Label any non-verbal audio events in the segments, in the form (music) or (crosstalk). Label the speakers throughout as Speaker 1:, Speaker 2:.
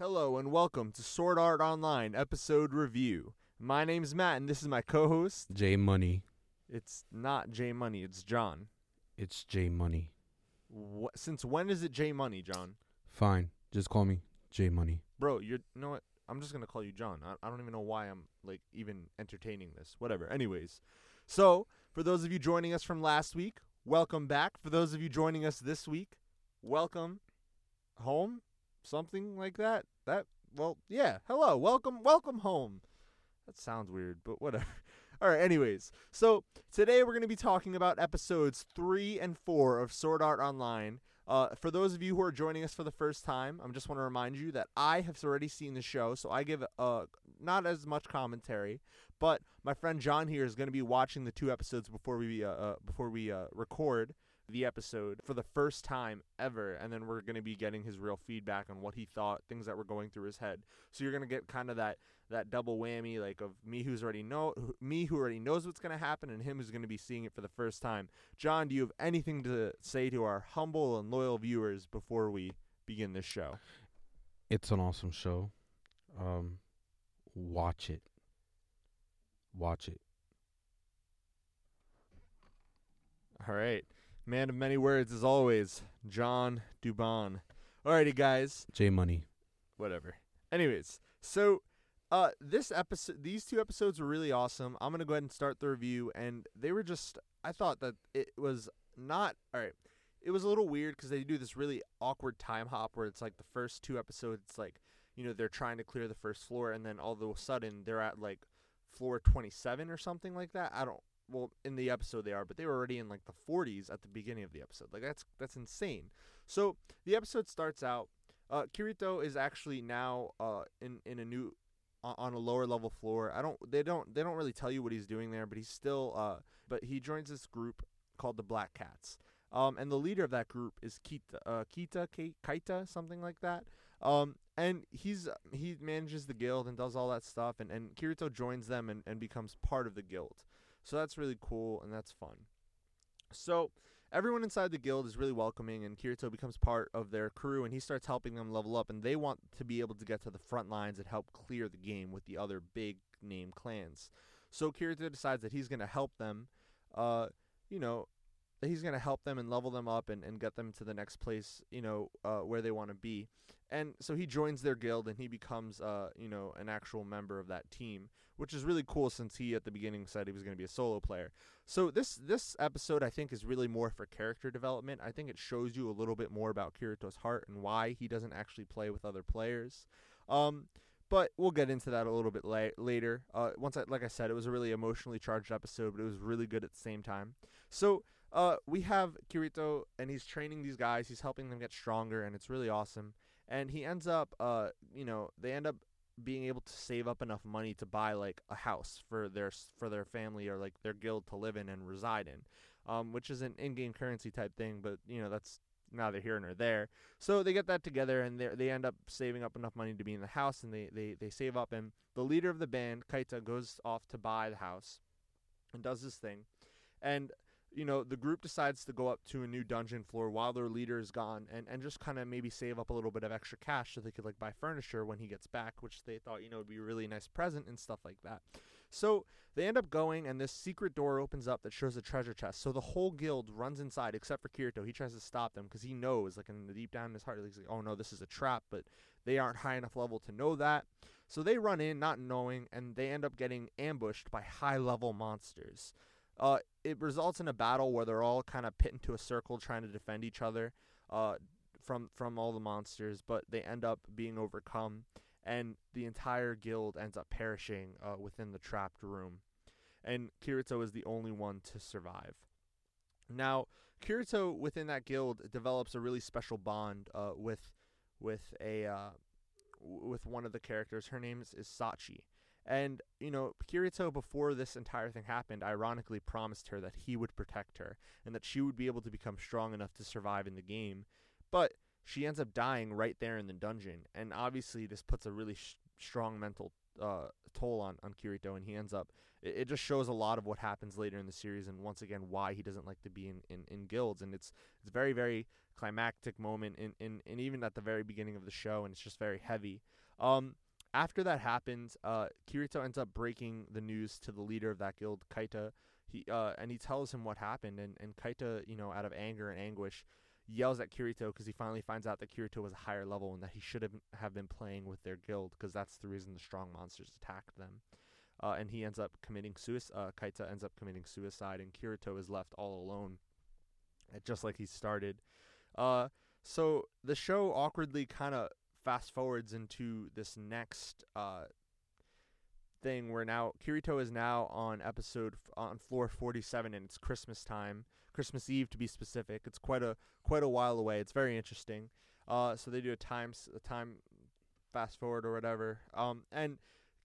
Speaker 1: Hello and welcome to Sword Art Online episode review. My name's Matt and this is my co-host.
Speaker 2: J Money.
Speaker 1: It's not J Money, it's John.
Speaker 2: It's J Money.
Speaker 1: Wh- since when is it J Money, John?
Speaker 2: Fine. Just call me J Money.
Speaker 1: Bro, you're you know what? I'm just gonna call you John. I, I don't even know why I'm like even entertaining this. Whatever. Anyways, so for those of you joining us from last week, welcome back. For those of you joining us this week, welcome home. Something like that. That well, yeah. Hello, welcome, welcome home. That sounds weird, but whatever. (laughs) All right. Anyways, so today we're going to be talking about episodes three and four of Sword Art Online. Uh, for those of you who are joining us for the first time, I just want to remind you that I have already seen the show, so I give uh, not as much commentary. But my friend John here is going to be watching the two episodes before we uh, uh, before we uh, record the episode for the first time ever, and then we're going to be getting his real feedback on what he thought, things that were going through his head. So you're going to get kind of that that double whammy, like of me who's already know me who already knows what's going to happen, and him who's going to be seeing it for the first time. John, do you have anything to say to our humble and loyal viewers before we begin this show?
Speaker 2: It's an awesome show. Um, watch it. Watch it.
Speaker 1: All right. Man of many words, as always, John Dubon. Alrighty, guys.
Speaker 2: J Money.
Speaker 1: Whatever. Anyways, so uh, this episode, these two episodes were really awesome. I'm gonna go ahead and start the review, and they were just. I thought that it was not all right. It was a little weird because they do this really awkward time hop where it's like the first two episodes, it's like you know they're trying to clear the first floor, and then all of a sudden they're at like floor 27 or something like that. I don't. Well, in the episode they are, but they were already in like the 40s at the beginning of the episode. Like that's that's insane. So the episode starts out. Uh, Kirito is actually now uh, in in a new on, a lower level floor. I don't they don't they don't really tell you what he's doing there, but he's still uh but he joins this group called the Black Cats. Um and the leader of that group is Kita uh Kita K- Kaita something like that. Um and he's he manages the guild and does all that stuff and and Kirito joins them and and becomes part of the guild. So that's really cool and that's fun. So everyone inside the guild is really welcoming and Kirito becomes part of their crew and he starts helping them level up and they want to be able to get to the front lines and help clear the game with the other big name clans. So Kirito decides that he's going to help them uh you know he's going to help them and level them up and, and get them to the next place, you know, uh, where they want to be. And so he joins their guild and he becomes, uh, you know, an actual member of that team, which is really cool since he at the beginning said he was going to be a solo player. So this this episode I think is really more for character development. I think it shows you a little bit more about Kirito's heart and why he doesn't actually play with other players. Um, but we'll get into that a little bit la- later. Uh, once I, like I said, it was a really emotionally charged episode, but it was really good at the same time. So uh, we have Kirito, and he's training these guys. He's helping them get stronger, and it's really awesome. And he ends up, uh, you know, they end up being able to save up enough money to buy like a house for their for their family or like their guild to live in and reside in, um, which is an in-game currency type thing. But you know, that's neither here nor there. So they get that together, and they they end up saving up enough money to be in the house, and they they they save up. And the leader of the band, Kaita, goes off to buy the house, and does this thing, and you know, the group decides to go up to a new dungeon floor while their leader is gone and, and just kind of maybe save up a little bit of extra cash so they could like buy furniture when he gets back, which they thought, you know, would be a really nice present and stuff like that. So they end up going and this secret door opens up that shows a treasure chest. So the whole guild runs inside except for Kirito. He tries to stop them because he knows, like in the deep down in his heart, he's like, oh no, this is a trap, but they aren't high enough level to know that. So they run in not knowing and they end up getting ambushed by high level monsters. Uh, it results in a battle where they're all kind of pit into a circle trying to defend each other uh, from from all the monsters, but they end up being overcome, and the entire guild ends up perishing uh, within the trapped room, and Kirito is the only one to survive. Now, Kirito within that guild develops a really special bond uh, with with a uh, with one of the characters. Her name is, is Sachi. And, you know, Kirito, before this entire thing happened, ironically promised her that he would protect her and that she would be able to become strong enough to survive in the game. But she ends up dying right there in the dungeon. And obviously, this puts a really sh- strong mental uh, toll on on Kirito, and he ends up. It, it just shows a lot of what happens later in the series, and once again why he doesn't like to be in, in, in guilds, and it's it's very very climactic moment in, in in even at the very beginning of the show, and it's just very heavy. Um, after that happens, uh, Kirito ends up breaking the news to the leader of that guild, Kaita. He uh, and he tells him what happened, and and Kaita, you know, out of anger and anguish, yells at Kirito because he finally finds out that Kirito was a higher level and that he should have have been playing with their guild because that's the reason the strong monsters attacked them. Uh, and he ends up committing suicide. Uh, Kaita ends up committing suicide, and Kirito is left all alone, just like he started. Uh, so the show awkwardly kind of fast forwards into this next uh, thing where now Kirito is now on episode f- on floor 47 and it's Christmas time, Christmas Eve to be specific. It's quite a quite a while away. It's very interesting. Uh, so they do a time a time fast forward or whatever. Um, and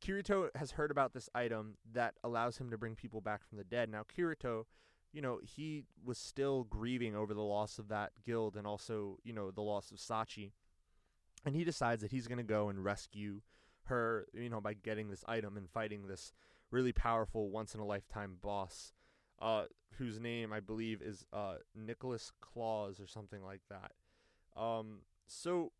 Speaker 1: Kirito has heard about this item that allows him to bring people back from the dead. Now Kirito, you know, he was still grieving over the loss of that guild and also, you know, the loss of Sachi. And he decides that he's going to go and rescue her, you know, by getting this item and fighting this really powerful once in a lifetime boss, uh, whose name I believe is uh, Nicholas Claus or something like that. Um, so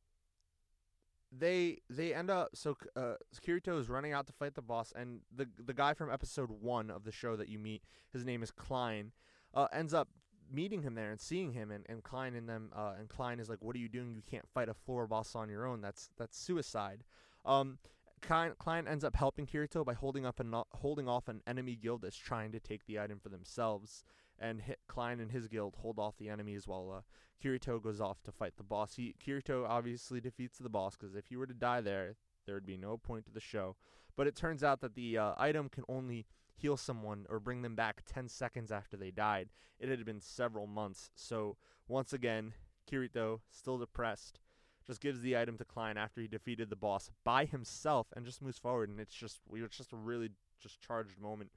Speaker 1: they they end up so uh, Kirito is running out to fight the boss, and the the guy from episode one of the show that you meet, his name is Klein, uh, ends up meeting him there and seeing him and, and Klein and them uh, and Klein is like, What are you doing? You can't fight a floor boss on your own. That's that's suicide. Um, Klein, Klein ends up helping Kirito by holding up and holding off an enemy guild that's trying to take the item for themselves, and hit Klein and his guild hold off the enemies while uh, Kirito goes off to fight the boss. He Kirito obviously defeats the boss because if he were to die there, there would be no point to the show. But it turns out that the uh, item can only heal someone or bring them back 10 seconds after they died. It had been several months. So once again, Kirito, still depressed, just gives the item to Klein after he defeated the boss by himself and just moves forward. And it's just it's just a really just charged moment.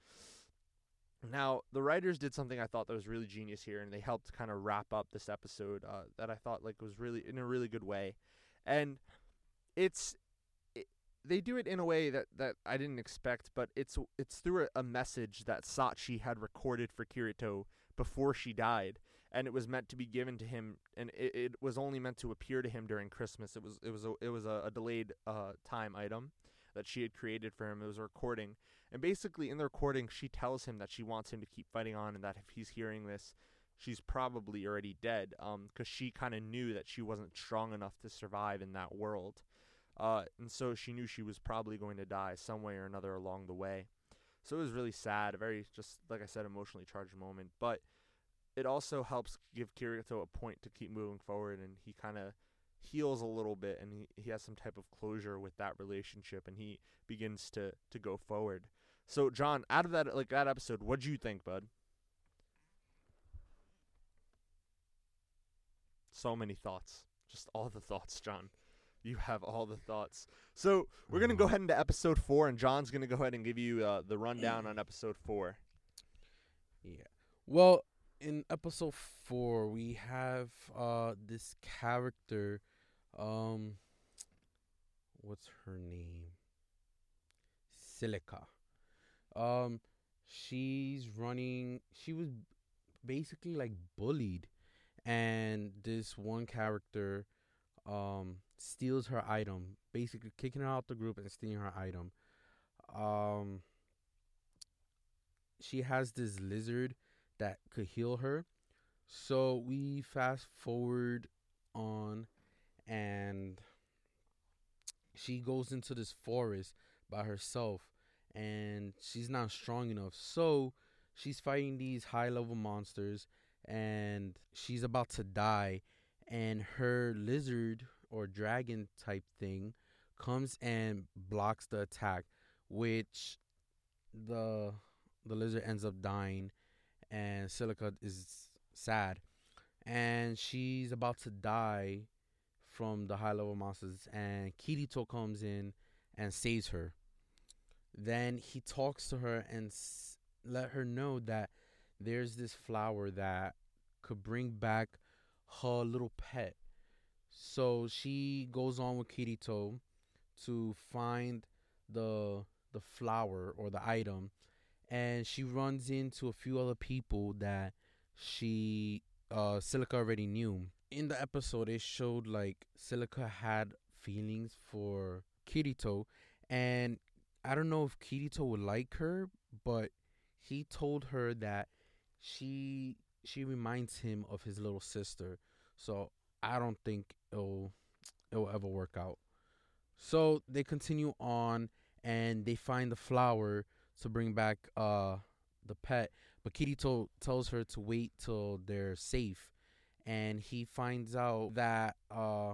Speaker 1: Now the writers did something I thought that was really genius here, and they helped kind of wrap up this episode uh, that I thought like was really in a really good way, and it's it, they do it in a way that, that I didn't expect, but it's it's through a, a message that Sachi had recorded for Kirito before she died, and it was meant to be given to him, and it, it was only meant to appear to him during Christmas. It was it was a it was a, a delayed uh, time item that she had created for him. It was a recording, and basically in the recording, she tells him that she wants him to keep fighting on, and that if he's hearing this, she's probably already dead. Um, because she kind of knew that she wasn't strong enough to survive in that world. Uh, and so she knew she was probably going to die some way or another along the way. So it was really sad, a very just like I said, emotionally charged moment. But it also helps give Kirito a point to keep moving forward, and he kind of heals a little bit, and he, he has some type of closure with that relationship, and he begins to to go forward. So, John, out of that like that episode, what do you think, bud? So many thoughts, just all the (laughs) thoughts, John. You have all the thoughts. So we're gonna go ahead into episode four, and John's gonna go ahead and give you uh, the rundown on episode four.
Speaker 2: Yeah. Well, in episode four, we have uh this character, um, what's her name? Silica. Um, she's running. She was basically like bullied, and this one character, um, steals her item, basically kicking her out the group and stealing her item. Um, she has this lizard that could heal her. So we fast forward on and she goes into this forest by herself and she's not strong enough. So she's fighting these high level monsters and she's about to die and her lizard or dragon type thing comes and blocks the attack which the the lizard ends up dying and Silica is sad, and she's about to die from the high level monsters, and Kirito comes in and saves her. Then he talks to her and s- let her know that there's this flower that could bring back her little pet. So she goes on with Kirito to find the the flower or the item, and she runs into a few other people that she uh Silica already knew. In the episode, it showed like Silica had feelings for Kirito, and I don't know if Kirito would like her, but he told her that she she reminds him of his little sister. So I don't think it'll it'll ever work out. So they continue on and they find the flower to bring back uh the pet, but Kirito tells her to wait till they're safe and he finds out that uh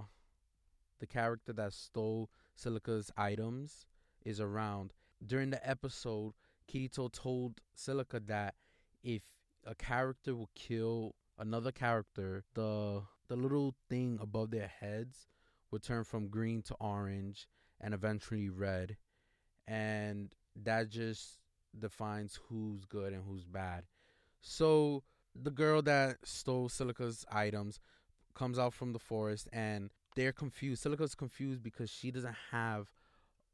Speaker 2: the character that stole Silica's items is around. During the episode, Kirito told Silica that if a character will kill another character, the the little thing above their heads would turn from green to orange and eventually red. And that just defines who's good and who's bad. So the girl that stole Silica's items comes out from the forest and they're confused. Silica's confused because she doesn't have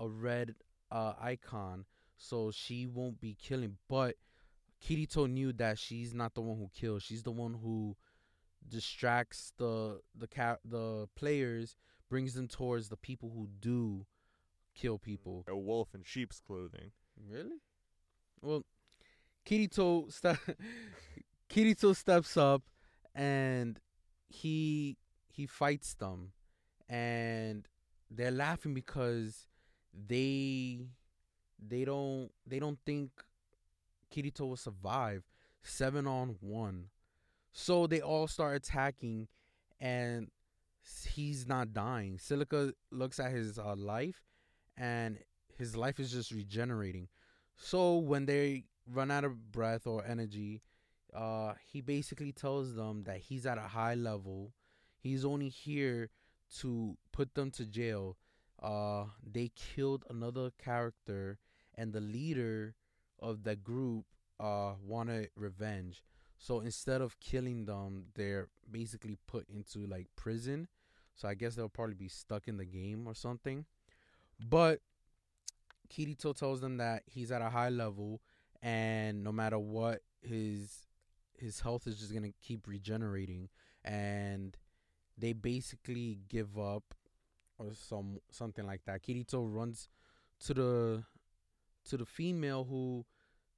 Speaker 2: a red uh, icon, so she won't be killing. But Kirito knew that she's not the one who kills. She's the one who distracts the the ca- the players, brings them towards the people who do kill mm-hmm. people.
Speaker 1: A wolf in sheep's clothing.
Speaker 2: Really? Well, Kirito ste- (laughs) Kirito steps up and he he fights them and they're laughing because they they don't they don't think Kirito will survive seven on one. So they all start attacking and he's not dying. Silica looks at his uh, life and his life is just regenerating. So when they run out of breath or energy, uh, he basically tells them that he's at a high level. He's only here to put them to jail. Uh, they killed another character, and the leader of the group uh wanted revenge. So instead of killing them, they're basically put into like prison. So I guess they'll probably be stuck in the game or something. But Kirito tells them that he's at a high level and no matter what his his health is just gonna keep regenerating and they basically give up or some something like that. Kirito runs to the to the female who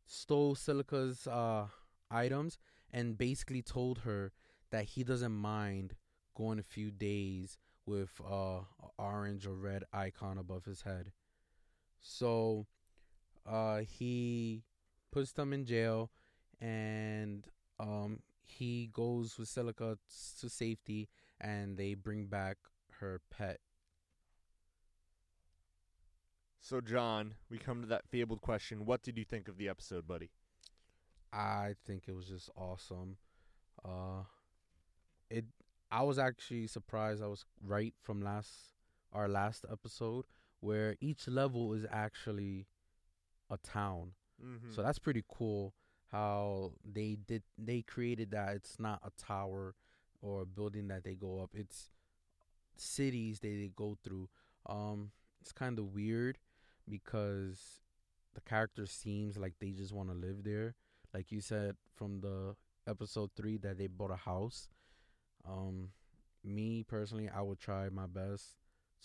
Speaker 2: stole Silica's uh items and basically told her that he doesn't mind going a few days with uh orange or red icon above his head. So uh he puts them in jail and um he goes with Silica to safety and they bring back her pet.
Speaker 1: So, John, we come to that fabled question. What did you think of the episode, buddy?
Speaker 2: I think it was just awesome. Uh it I was actually surprised I was right from last our last episode where each level is actually a town.
Speaker 1: Mm-hmm.
Speaker 2: So that's pretty cool how they did they created that it's not a tower or a building that they go up. It's cities that they go through. Um it's kind of weird because the character seems like they just want to live there. Like you said from the episode 3 that they bought a house. Um me personally, I would try my best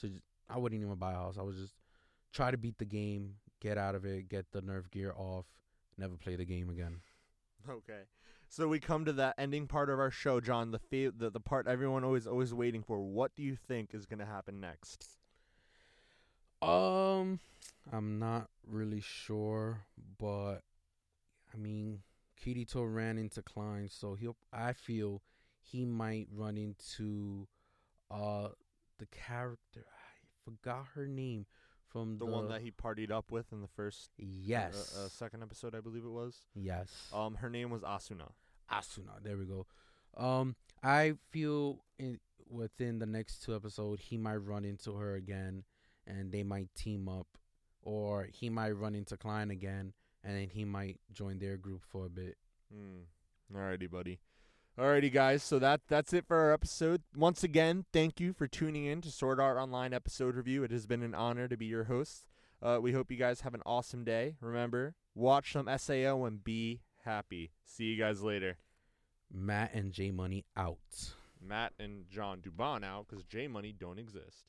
Speaker 2: to I wouldn't even buy a house. I would just try to beat the game, get out of it, get the NerveGear off, never play the game again.
Speaker 1: Okay. So we come to that ending part of our show, John, the fa- the, the part everyone always always waiting for. What do you think is going to happen next?
Speaker 2: Um, I'm not really sure, but I mean, Kirito ran into Klein, so he'll. I feel he might run into uh the character. I forgot her name from
Speaker 1: The,
Speaker 2: the,
Speaker 1: one that he partied up with in the first uh,
Speaker 2: Yes.
Speaker 1: uh, second episode, I believe it was.
Speaker 2: yes.
Speaker 1: Um her name was Asuna.
Speaker 2: Asuna. There we go. Um, I feel in within the next two episodes he might run into her again, and they might team up, or he might run into Klein again, and then he might join their group for a bit.
Speaker 1: Hmm. Alrighty, buddy. Alrighty, guys. So that that's it for our episode. Once again, thank you for tuning in to Sword Art Online episode review. It has been an honor to be your host. Uh, we hope you guys have an awesome day. Remember, watch some SAO and be happy. See you guys later.
Speaker 2: Matt and J Money out.
Speaker 1: Matt and John Dubon out because J Money don't exist.